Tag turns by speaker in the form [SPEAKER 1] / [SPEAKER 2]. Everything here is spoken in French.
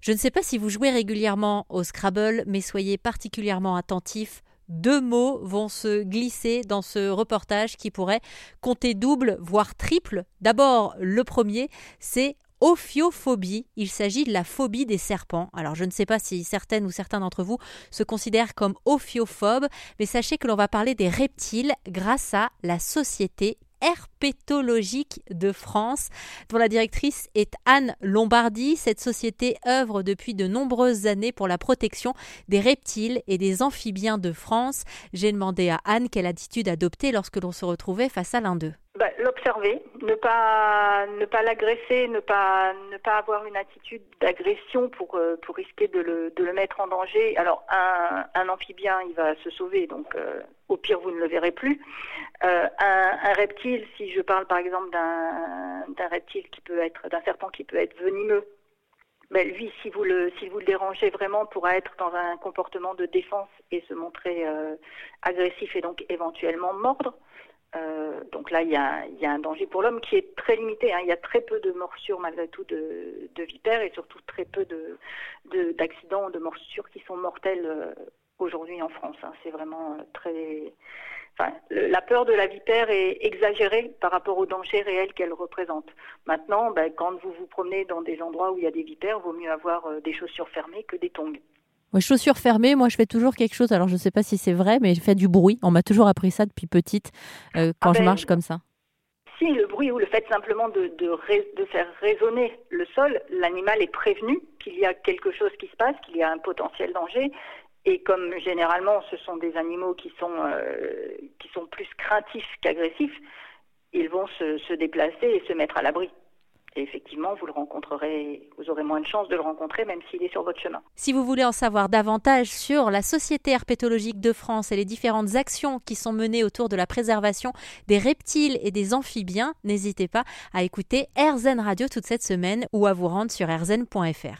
[SPEAKER 1] Je ne sais pas si vous jouez régulièrement au Scrabble, mais soyez particulièrement attentifs. Deux mots vont se glisser dans ce reportage qui pourrait compter double, voire triple. D'abord, le premier, c'est ophiophobie. Il s'agit de la phobie des serpents. Alors je ne sais pas si certaines ou certains d'entre vous se considèrent comme ophiophobes, mais sachez que l'on va parler des reptiles grâce à la société herpétologique de France, dont la directrice est Anne Lombardi. Cette société œuvre depuis de nombreuses années pour la protection des reptiles et des amphibiens de France. J'ai demandé à Anne quelle attitude adopter lorsque l'on se retrouvait face à l'un d'eux.
[SPEAKER 2] Bah, l'observer, ne pas ne pas l'agresser, ne pas ne pas avoir une attitude d'agression pour euh, pour risquer de le, de le mettre en danger. Alors un, un amphibien, il va se sauver, donc euh, au pire vous ne le verrez plus. Euh, un, reptile, si je parle par exemple d'un d'un reptile qui peut être d'un serpent qui peut être venimeux, ben lui, si vous le si vous le dérangez vraiment, pourra être dans un comportement de défense et se montrer agressif et donc éventuellement mordre. Euh, donc là, il y, a, il un danger pour l'homme qui est très limité. Hein. Il y a très peu de morsures malgré tout de, de vipères et surtout très peu de, d'accidents, de, de, morsures qui sont mortelles euh, aujourd'hui en France. Hein. C'est vraiment euh, très. Enfin, la peur de la vipère est exagérée par rapport au danger réel qu'elle représente. Maintenant, ben, quand vous vous promenez dans des endroits où il y a des vipères, vaut mieux avoir des chaussures fermées que des tongs.
[SPEAKER 1] Ouais, chaussures fermées, moi je fais toujours quelque chose. Alors je ne sais pas si c'est vrai, mais je fais du bruit. On m'a toujours appris ça depuis petite euh, quand ah je ben, marche comme ça.
[SPEAKER 2] Si le bruit ou le fait simplement de, de, de faire résonner le sol, l'animal est prévenu qu'il y a quelque chose qui se passe, qu'il y a un potentiel danger. Et comme généralement ce sont des animaux qui sont, euh, qui sont plus craintifs qu'agressifs, ils vont se, se déplacer et se mettre à l'abri. Et effectivement, vous le rencontrerez, vous aurez moins de chances de le rencontrer, même s'il est sur votre chemin.
[SPEAKER 1] Si vous voulez en savoir davantage sur la Société herpétologique de France et les différentes actions qui sont menées autour de la préservation des reptiles et des amphibiens, n'hésitez pas à écouter RZN Radio toute cette semaine ou à vous rendre sur rzn.fr.